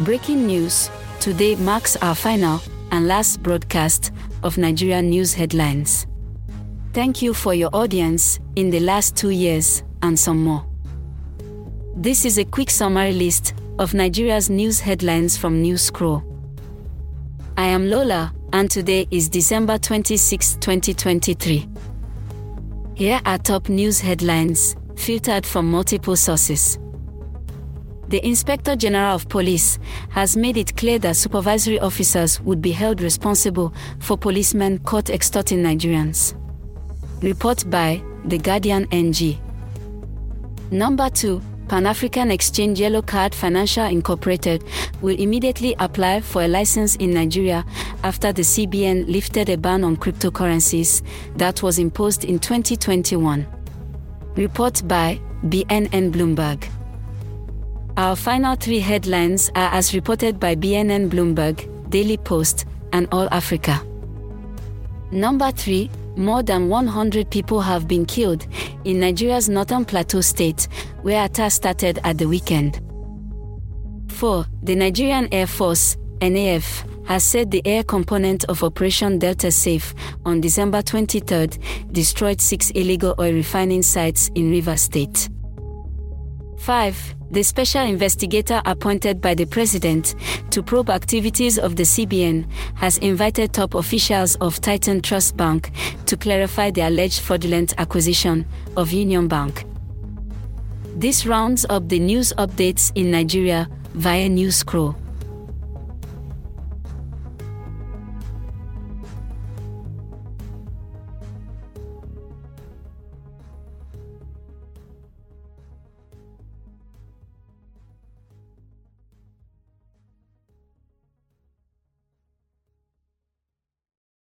Breaking news today marks our final and last broadcast of Nigerian news headlines. Thank you for your audience in the last two years and some more. This is a quick summary list of Nigeria's news headlines from News Scroll. I am Lola, and today is December 26, 2023. Here are top news headlines, filtered from multiple sources. The Inspector General of Police has made it clear that supervisory officers would be held responsible for policemen caught extorting Nigerians. Report by The Guardian NG. Number 2. Pan African Exchange Yellow Card Financial Incorporated will immediately apply for a license in Nigeria after the CBN lifted a ban on cryptocurrencies that was imposed in 2021. Report by BNN Bloomberg. Our final three headlines are as reported by BNN Bloomberg, Daily Post, and All Africa. Number 3 more than 100 people have been killed in Nigeria's northern plateau state, where attacks started at the weekend. 4. The Nigerian Air Force, NAF, has said the air component of Operation Delta Safe on December 23 destroyed six illegal oil refining sites in Rivers State. 5. The special investigator appointed by the president to probe activities of the CBN has invited top officials of Titan Trust Bank to clarify the alleged fraudulent acquisition of Union Bank. This rounds up the news updates in Nigeria via News Scroll.